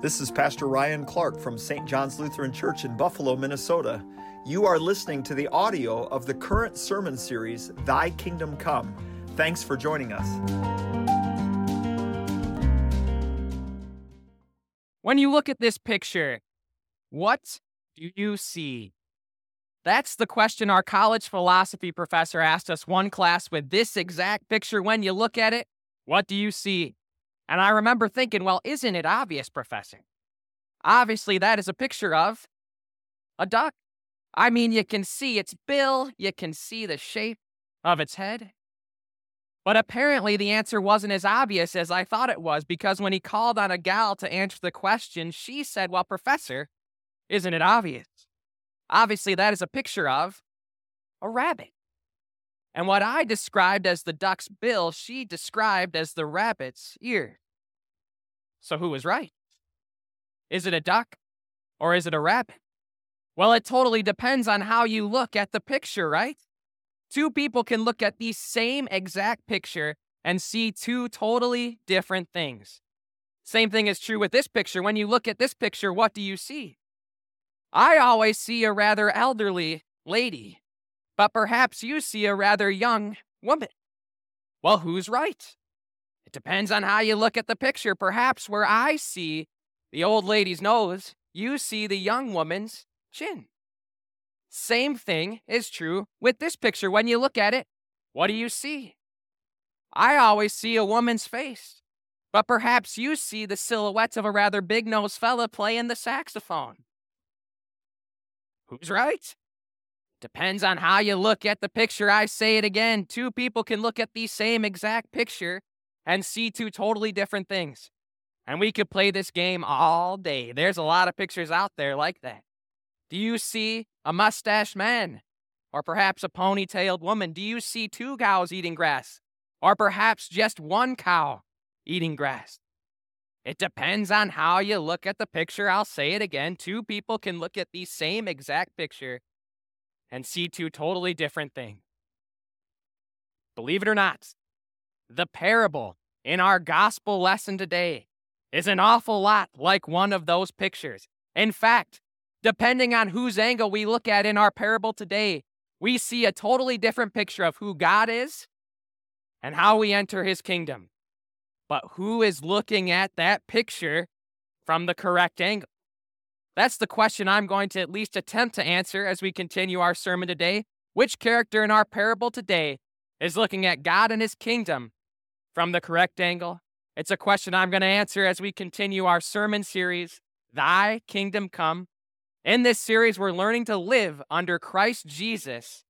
This is Pastor Ryan Clark from St. John's Lutheran Church in Buffalo, Minnesota. You are listening to the audio of the current sermon series, Thy Kingdom Come. Thanks for joining us. When you look at this picture, what do you see? That's the question our college philosophy professor asked us one class with this exact picture. When you look at it, what do you see? And I remember thinking, well, isn't it obvious, Professor? Obviously, that is a picture of a duck. I mean, you can see its bill, you can see the shape of its head. But apparently, the answer wasn't as obvious as I thought it was because when he called on a gal to answer the question, she said, Well, Professor, isn't it obvious? Obviously, that is a picture of a rabbit. And what I described as the duck's bill, she described as the rabbit's ear. So who was right? Is it a duck or is it a rabbit? Well, it totally depends on how you look at the picture, right? Two people can look at the same exact picture and see two totally different things. Same thing is true with this picture. When you look at this picture, what do you see? I always see a rather elderly lady but perhaps you see a rather young woman. Well, who's right? It depends on how you look at the picture. Perhaps where I see the old lady's nose, you see the young woman's chin. Same thing is true with this picture. When you look at it, what do you see? I always see a woman's face, but perhaps you see the silhouette of a rather big nosed fella playing the saxophone. Who's right? Depends on how you look at the picture. I say it again. Two people can look at the same exact picture and see two totally different things. And we could play this game all day. There's a lot of pictures out there like that. Do you see a mustached man? Or perhaps a ponytailed woman? Do you see two cows eating grass? Or perhaps just one cow eating grass? It depends on how you look at the picture. I'll say it again. Two people can look at the same exact picture and see two totally different things. Believe it or not, the parable in our gospel lesson today is an awful lot like one of those pictures. In fact, depending on whose angle we look at in our parable today, we see a totally different picture of who God is and how we enter his kingdom. But who is looking at that picture from the correct angle? That's the question I'm going to at least attempt to answer as we continue our sermon today. Which character in our parable today is looking at God and his kingdom from the correct angle? It's a question I'm going to answer as we continue our sermon series, Thy Kingdom Come. In this series, we're learning to live under Christ Jesus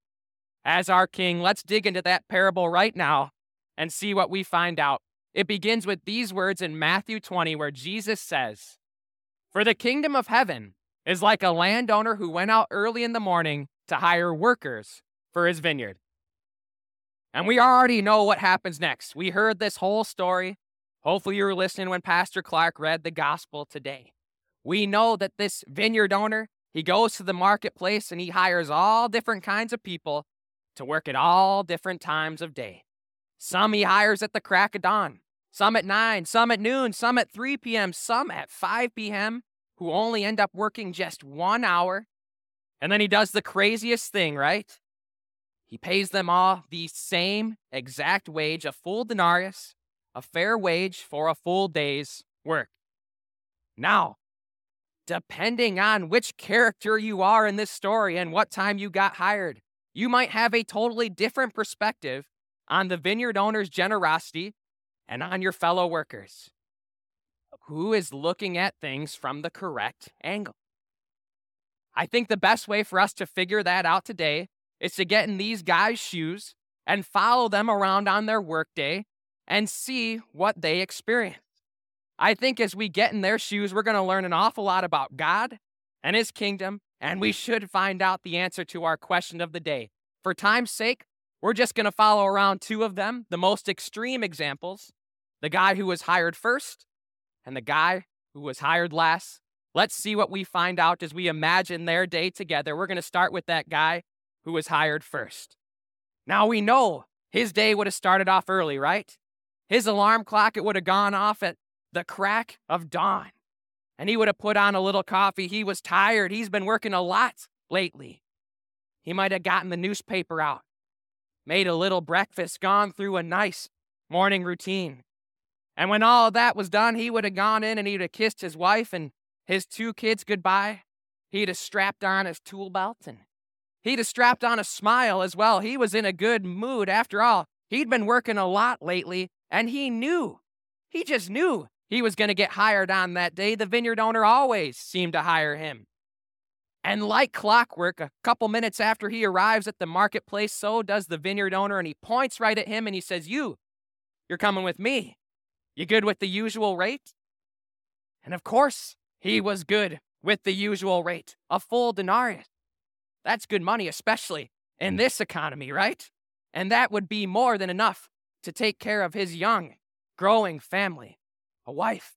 as our King. Let's dig into that parable right now and see what we find out. It begins with these words in Matthew 20, where Jesus says, for the kingdom of heaven is like a landowner who went out early in the morning to hire workers for his vineyard. And we already know what happens next. We heard this whole story. Hopefully, you were listening when Pastor Clark read the gospel today. We know that this vineyard owner, he goes to the marketplace and he hires all different kinds of people to work at all different times of day. Some he hires at the crack of dawn some at 9, some at noon, some at 3 p.m., some at 5 p.m., who only end up working just one hour. And then he does the craziest thing, right? He pays them all the same exact wage, a full denarius, a fair wage for a full day's work. Now, depending on which character you are in this story and what time you got hired, you might have a totally different perspective on the vineyard owner's generosity and on your fellow workers. Who is looking at things from the correct angle? I think the best way for us to figure that out today is to get in these guys' shoes and follow them around on their workday and see what they experience. I think as we get in their shoes, we're going to learn an awful lot about God and His kingdom, and we should find out the answer to our question of the day. For time's sake, we're just going to follow around two of them, the most extreme examples, the guy who was hired first and the guy who was hired last. Let's see what we find out as we imagine their day together. We're going to start with that guy who was hired first. Now we know his day would have started off early, right? His alarm clock it would have gone off at the crack of dawn. and he would have put on a little coffee. He was tired. He's been working a lot lately. He might have gotten the newspaper out, made a little breakfast, gone through a nice morning routine. And when all that was done, he would have gone in and he'd have kissed his wife and his two kids goodbye. He'd have strapped on his tool belt and he'd have strapped on a smile as well. He was in a good mood after all. He'd been working a lot lately and he knew. He just knew he was going to get hired on that day. The vineyard owner always seemed to hire him. And like clockwork, a couple minutes after he arrives at the marketplace, so does the vineyard owner, and he points right at him and he says, You, you're coming with me. You good with the usual rate? And of course, he was good with the usual rate, a full denarius. That's good money, especially in this economy, right? And that would be more than enough to take care of his young, growing family, a wife,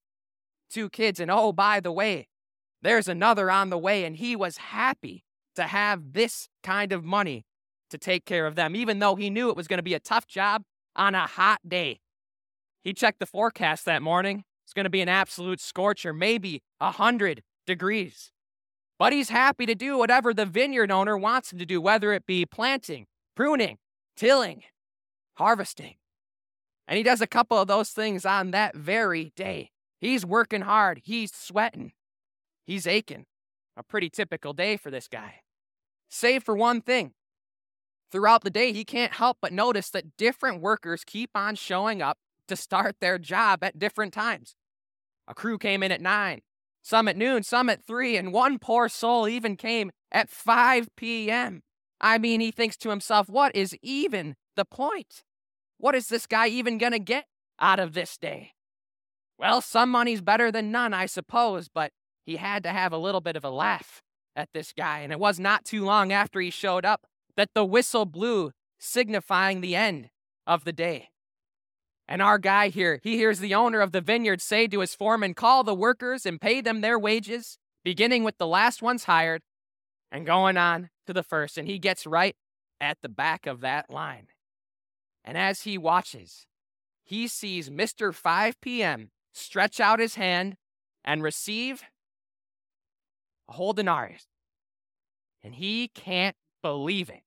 two kids, and oh, by the way, there's another on the way, and he was happy to have this kind of money to take care of them, even though he knew it was going to be a tough job on a hot day. He checked the forecast that morning. It's going to be an absolute scorcher, maybe a 100 degrees. But he's happy to do whatever the vineyard owner wants him to do, whether it be planting, pruning, tilling, harvesting. And he does a couple of those things on that very day. He's working hard, he's sweating, he's aching. A pretty typical day for this guy. Save for one thing. Throughout the day, he can't help but notice that different workers keep on showing up to start their job at different times. A crew came in at 9, some at noon, some at 3, and one poor soul even came at 5 p.m. I mean, he thinks to himself, what is even the point? What is this guy even going to get out of this day? Well, some money's better than none, I suppose, but he had to have a little bit of a laugh at this guy. And it was not too long after he showed up that the whistle blew, signifying the end of the day. And our guy here, he hears the owner of the vineyard say to his foreman, Call the workers and pay them their wages, beginning with the last ones hired and going on to the first. And he gets right at the back of that line. And as he watches, he sees Mr. 5 p.m. stretch out his hand and receive a whole denarius. And he can't believe it.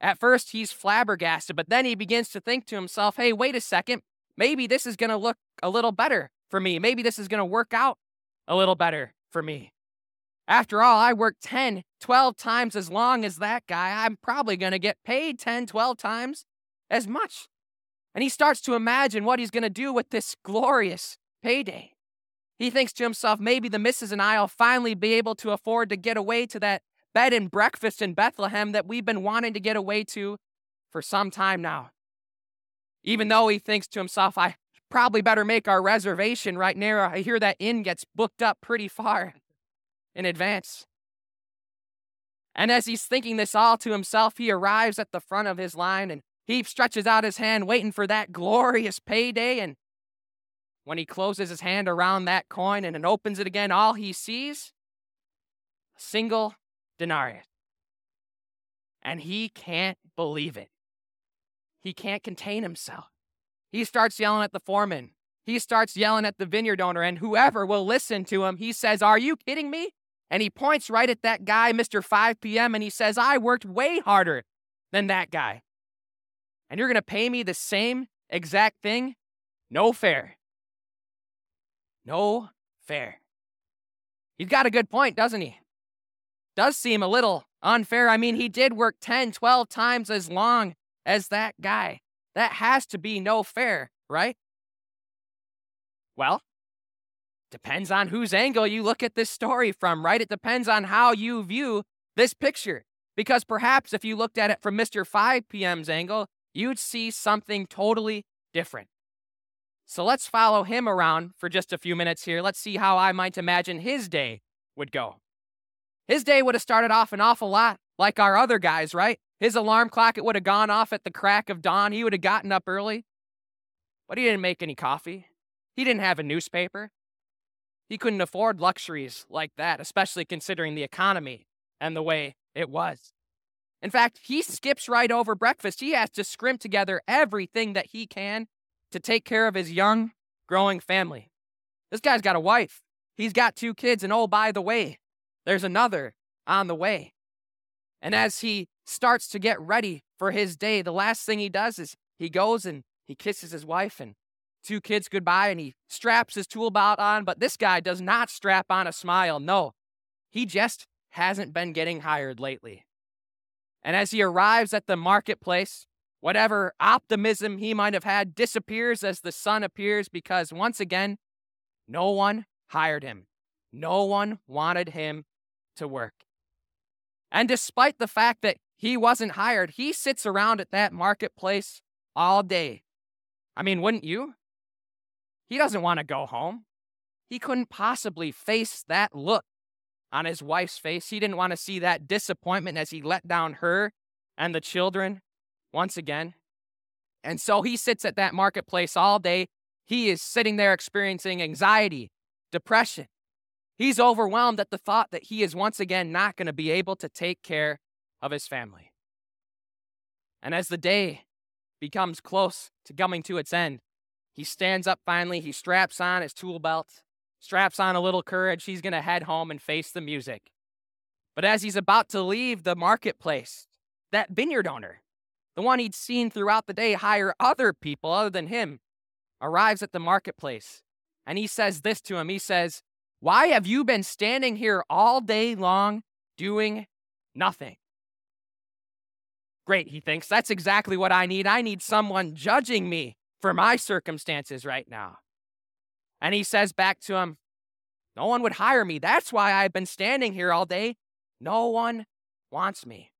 At first, he's flabbergasted, but then he begins to think to himself, hey, wait a second. Maybe this is going to look a little better for me. Maybe this is going to work out a little better for me. After all, I work 10, 12 times as long as that guy. I'm probably going to get paid 10, 12 times as much. And he starts to imagine what he's going to do with this glorious payday. He thinks to himself, maybe the missus and I'll finally be able to afford to get away to that bed and breakfast in Bethlehem that we've been wanting to get away to for some time now. Even though he thinks to himself, I probably better make our reservation right near. I hear that inn gets booked up pretty far in advance. And as he's thinking this all to himself, he arrives at the front of his line and he stretches out his hand, waiting for that glorious payday. And when he closes his hand around that coin and then opens it again, all he sees a single denarius. And he can't believe it. He can't contain himself. He starts yelling at the foreman. He starts yelling at the vineyard owner, and whoever will listen to him, he says, Are you kidding me? And he points right at that guy, Mr. 5 p.m., and he says, I worked way harder than that guy. And you're going to pay me the same exact thing? No fair. No fair. He's got a good point, doesn't he? Does seem a little unfair. I mean, he did work 10, 12 times as long as that guy. That has to be no fair, right? Well, depends on whose angle you look at this story from, right? It depends on how you view this picture. Because perhaps if you looked at it from Mr. 5 p.m.'s angle, you'd see something totally different. So let's follow him around for just a few minutes here. Let's see how I might imagine his day would go. His day would have started off an awful lot like our other guys, right? His alarm clock, it would have gone off at the crack of dawn. He would have gotten up early. But he didn't make any coffee. He didn't have a newspaper. He couldn't afford luxuries like that, especially considering the economy and the way it was. In fact, he skips right over breakfast. He has to scrimp together everything that he can to take care of his young, growing family. This guy's got a wife he's got two kids, and oh, by the way, there's another on the way. And as he starts to get ready for his day, the last thing he does is he goes and he kisses his wife and two kids goodbye and he straps his tool belt on. But this guy does not strap on a smile. No, he just hasn't been getting hired lately. And as he arrives at the marketplace, whatever optimism he might have had disappears as the sun appears because once again, no one hired him. No one wanted him to work. And despite the fact that he wasn't hired, he sits around at that marketplace all day. I mean, wouldn't you? He doesn't want to go home. He couldn't possibly face that look on his wife's face. He didn't want to see that disappointment as he let down her and the children once again. And so he sits at that marketplace all day. He is sitting there experiencing anxiety, depression. He's overwhelmed at the thought that he is once again not going to be able to take care of his family. And as the day becomes close to coming to its end, he stands up finally, he straps on his tool belt, straps on a little courage. He's going to head home and face the music. But as he's about to leave the marketplace, that vineyard owner, the one he'd seen throughout the day hire other people other than him, arrives at the marketplace. And he says this to him He says, Why have you been standing here all day long doing nothing? Great, he thinks. That's exactly what I need. I need someone judging me for my circumstances right now. And he says back to him, No one would hire me. That's why I've been standing here all day. No one wants me.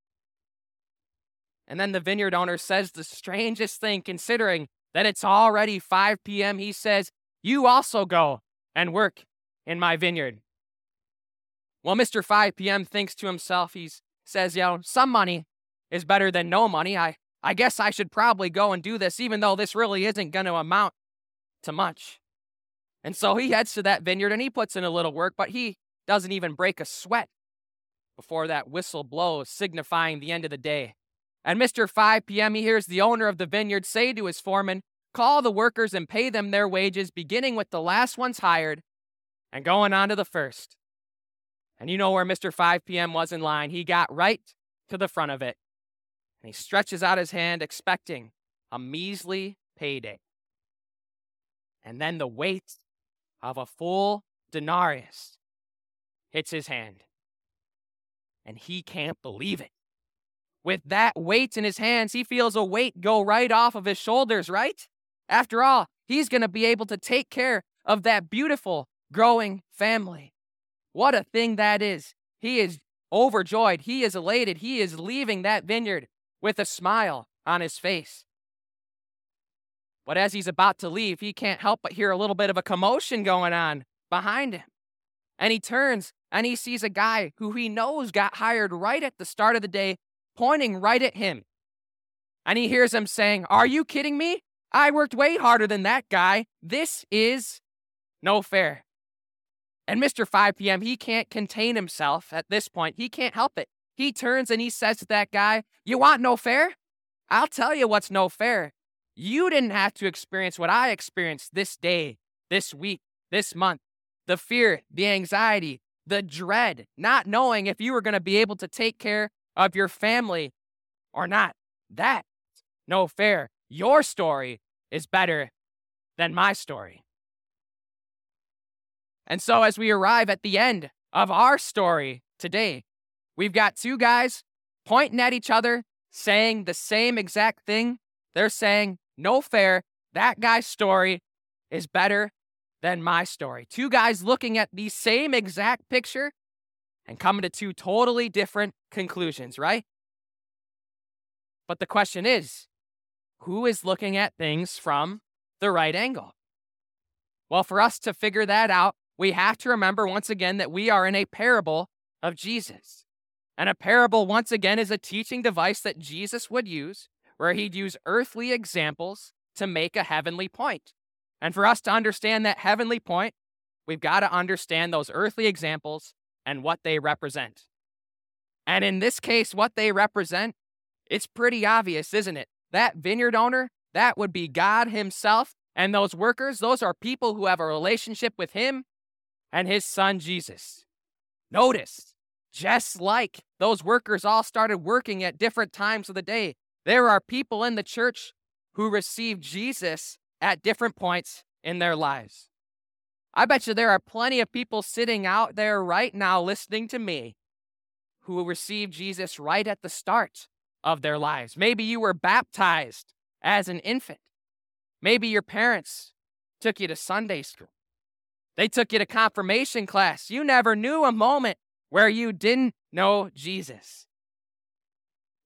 And then the vineyard owner says the strangest thing, considering that it's already 5 p.m. He says, You also go and work in my vineyard. Well, Mr. 5 p.m. thinks to himself, he says, know, some money is better than no money. I, I guess I should probably go and do this, even though this really isn't going to amount to much. And so he heads to that vineyard and he puts in a little work, but he doesn't even break a sweat before that whistle blows, signifying the end of the day. At Mr. 5 p.m., he hears the owner of the vineyard say to his foreman, Call the workers and pay them their wages, beginning with the last ones hired and going on to the first. And you know where Mr. 5 p.m. was in line. He got right to the front of it. And he stretches out his hand, expecting a measly payday. And then the weight of a full denarius hits his hand. And he can't believe it. With that weight in his hands, he feels a weight go right off of his shoulders, right? After all, he's going to be able to take care of that beautiful, growing family. What a thing that is. He is overjoyed. He is elated. He is leaving that vineyard with a smile on his face. But as he's about to leave, he can't help but hear a little bit of a commotion going on behind him. And he turns and he sees a guy who he knows got hired right at the start of the day pointing right at him. And he hears him saying, Are you kidding me? I worked way harder than that guy. This is no fair. And Mr. 5 p.m., he can't contain himself at this point. He can't help it. He turns and he says to that guy, You want no fair? I'll tell you what's no fair. You didn't have to experience what I experienced this day, this week, this month. The fear, the anxiety, the dread, not knowing if you were going to be able to take care of your family or not. That's no fair. Your story is better than my story. And so, as we arrive at the end of our story today, we've got two guys pointing at each other, saying the same exact thing. They're saying, no fair. That guy's story is better than my story. Two guys looking at the same exact picture and coming to two totally different conclusions, right? But the question is who is looking at things from the right angle? Well, for us to figure that out, we have to remember once again that we are in a parable of Jesus. And a parable, once again, is a teaching device that Jesus would use where he'd use earthly examples to make a heavenly point. And for us to understand that heavenly point, we've got to understand those earthly examples and what they represent. And in this case, what they represent, it's pretty obvious, isn't it? That vineyard owner, that would be God Himself. And those workers, those are people who have a relationship with Him. and his son Jesus. Notice, just like those workers all started working at different times of the day, there are people in the church who received Jesus at different points in their lives. I bet you there are plenty of people sitting out there right now listening to me who received Jesus right at the start of their lives. Maybe you were baptized as an infant. Maybe your parents took you to Sunday school. They took you to confirmation class. You never knew a moment where you didn't know Jesus.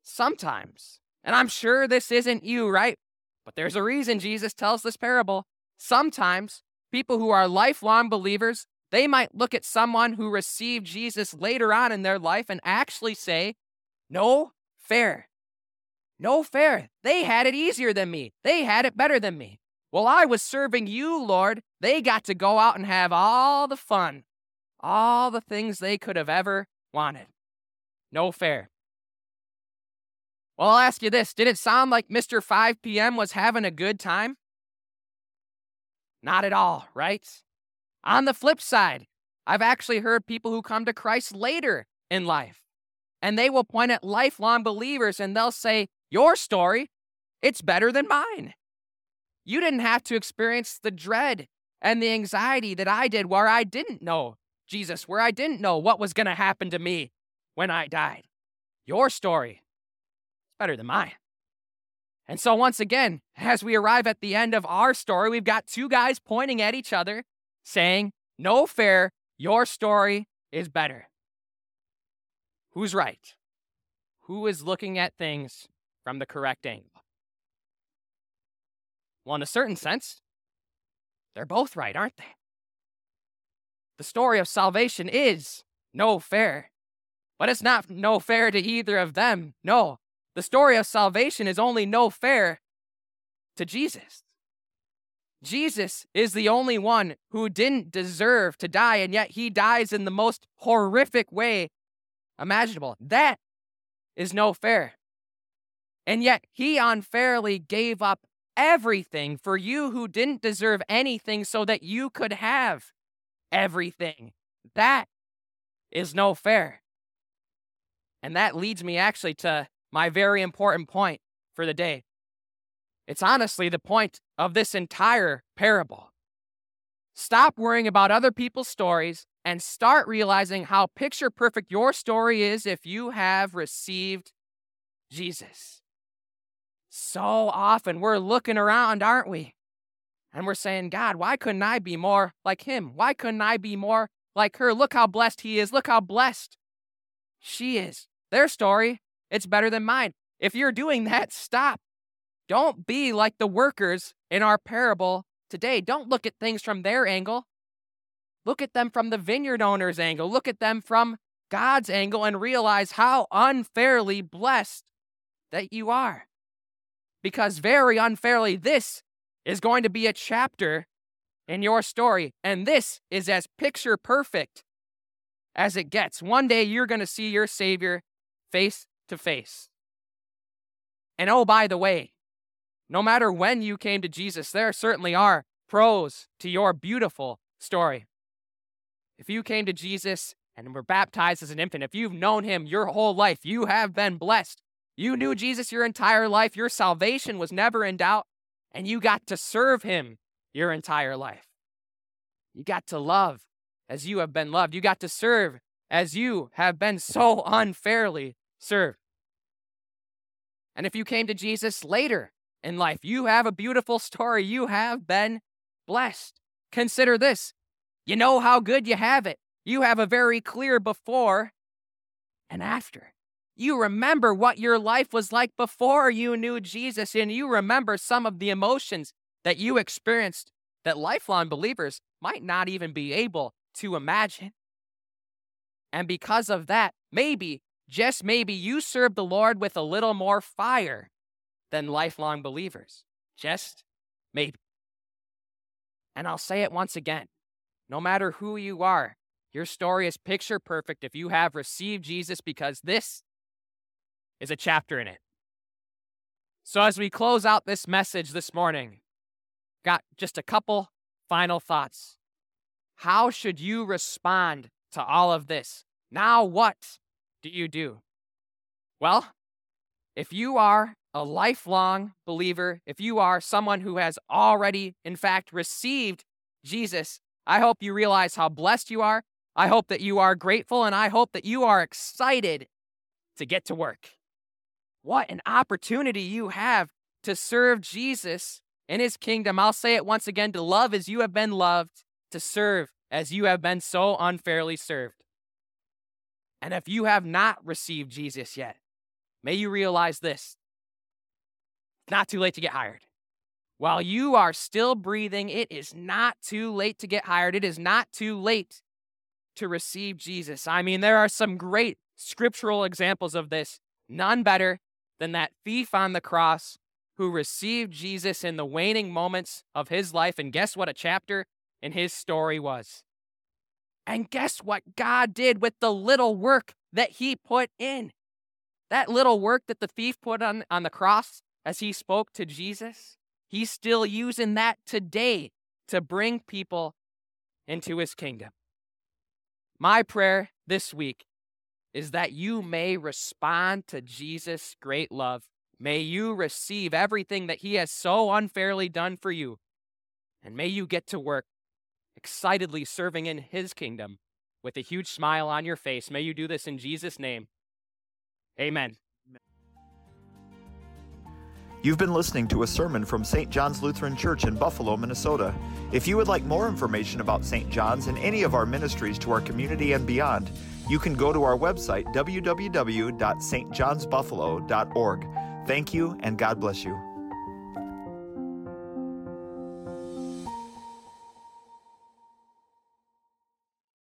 Sometimes, and I'm sure this isn't you, right? But there's a reason Jesus tells this parable. Sometimes people who are lifelong believers, they might look at someone who received Jesus later on in their life and actually say, No fair. No fair. They had it easier than me. They had it better than me. While I was serving you, Lord, they got to go out and have all the fun, all the things they could have ever wanted. No fair. Well, I'll ask you this Did it sound like Mr. 5 p.m. was having a good time? Not at all, right? On the flip side, I've actually heard people who come to Christ later in life, and they will point at lifelong believers and they'll say, Your story, it's better than mine. You didn't have to experience the dread and the anxiety that I did where I didn't know Jesus, where I didn't know what was going to happen to me when I died. Your story is better than mine. And so, once again, as we arrive at the end of our story, we've got two guys pointing at each other saying, No fair, your story is better. Who's right? Who is looking at things from the correct angle? Well, in a certain sense, they're both right, aren't they? The story of salvation is no fair, but it's not no fair to either of them. No, the story of salvation is only no fair to Jesus. Jesus is the only one who didn't deserve to die, and yet he dies in the most horrific way imaginable. That is no fair. And yet he unfairly gave up everything for you who didn't deserve anything so that you could have everything. That is no fair. And that leads me actually to my very important point for the day. It's honestly the point of this entire parable. Stop worrying about other people's stories and start realizing how picture perfect your story is if you have received Jesus. So often we're looking around, aren't we? And we're saying, God, why couldn't I be more like him? Why couldn't I be more like her? Look how blessed he is. Look how blessed she is. Their story it's better than mine. If you're doing that, stop. Don't be like the workers in our parable today. Don't look at things from their angle. Look at them from the vineyard owner's angle. Look at them from God's angle and realize how unfairly blessed that you are. Because very unfairly, this is going to be a chapter in your story. And this is as picture perfect as it gets. One day you're going to see your Savior face to face. And oh, by the way, no matter when you came to Jesus, there certainly are pros to your beautiful story. If you came to Jesus and were baptized as an infant, if you've known him your whole life, you have been blessed. You knew Jesus your entire life, your salvation was never in doubt, and you got to serve him your entire life. You got to love as you have been loved. You got to serve as you have been so unfairly served. And if you came to Jesus later in life, you have a beautiful story. You have been blessed. Consider this you know how good you have it. You have a very clear before and after. You remember what your life was like before you knew Jesus, and you remember some of the emotions that you experienced that lifelong believers might not even be able to imagine. And because of that, maybe just maybe you serve the Lord with a little more fire than lifelong believers. Just maybe. And I'll say it once again no matter who you are, your story is picture perfect if you have received Jesus because this is a chapter in it. So, as we close out this message this morning, got just a couple final thoughts. how should you respond to all of this? Now, what do you do? Well, if you are a lifelong believer, if you are someone who has already, in fact, received Jesus, I hope you realize how blessed you are. I hope that you are grateful, and I hope that you are excited to get to work. What an opportunity you have to serve Jesus in his kingdom. I'll say it once again to love as you have been loved, to serve as you have been so unfairly served. And if you have not received Jesus yet, may you realize this it's not too late to get hired. While you are still breathing, it is not too late to get hired. It is not too late to receive Jesus. I mean, there are some great scriptural examples of this, none better than that thief on the cross who received Jesus in the waning moments of his life. And guess what a chapter in his story was? And guess what God did with the little work that he put in? That little work that the thief put on, on the cross as he spoke to Jesus, he's still using that today to bring people into his kingdom. My prayer this week is that you may respond to Jesus' great love. May you receive everything that he has so unfairly done for you. And may you get to work excitedly serving in his kingdom with a huge smile on your face. May you do this in Jesus' name. Amen. You've been listening to a sermon from St. John's Lutheran Church in Buffalo, Minnesota. If you would like more information about St. John's and any of our ministries to our community and beyond, you can go to our website, www.stjohnsbuffalo.org. Thank you, and God bless you.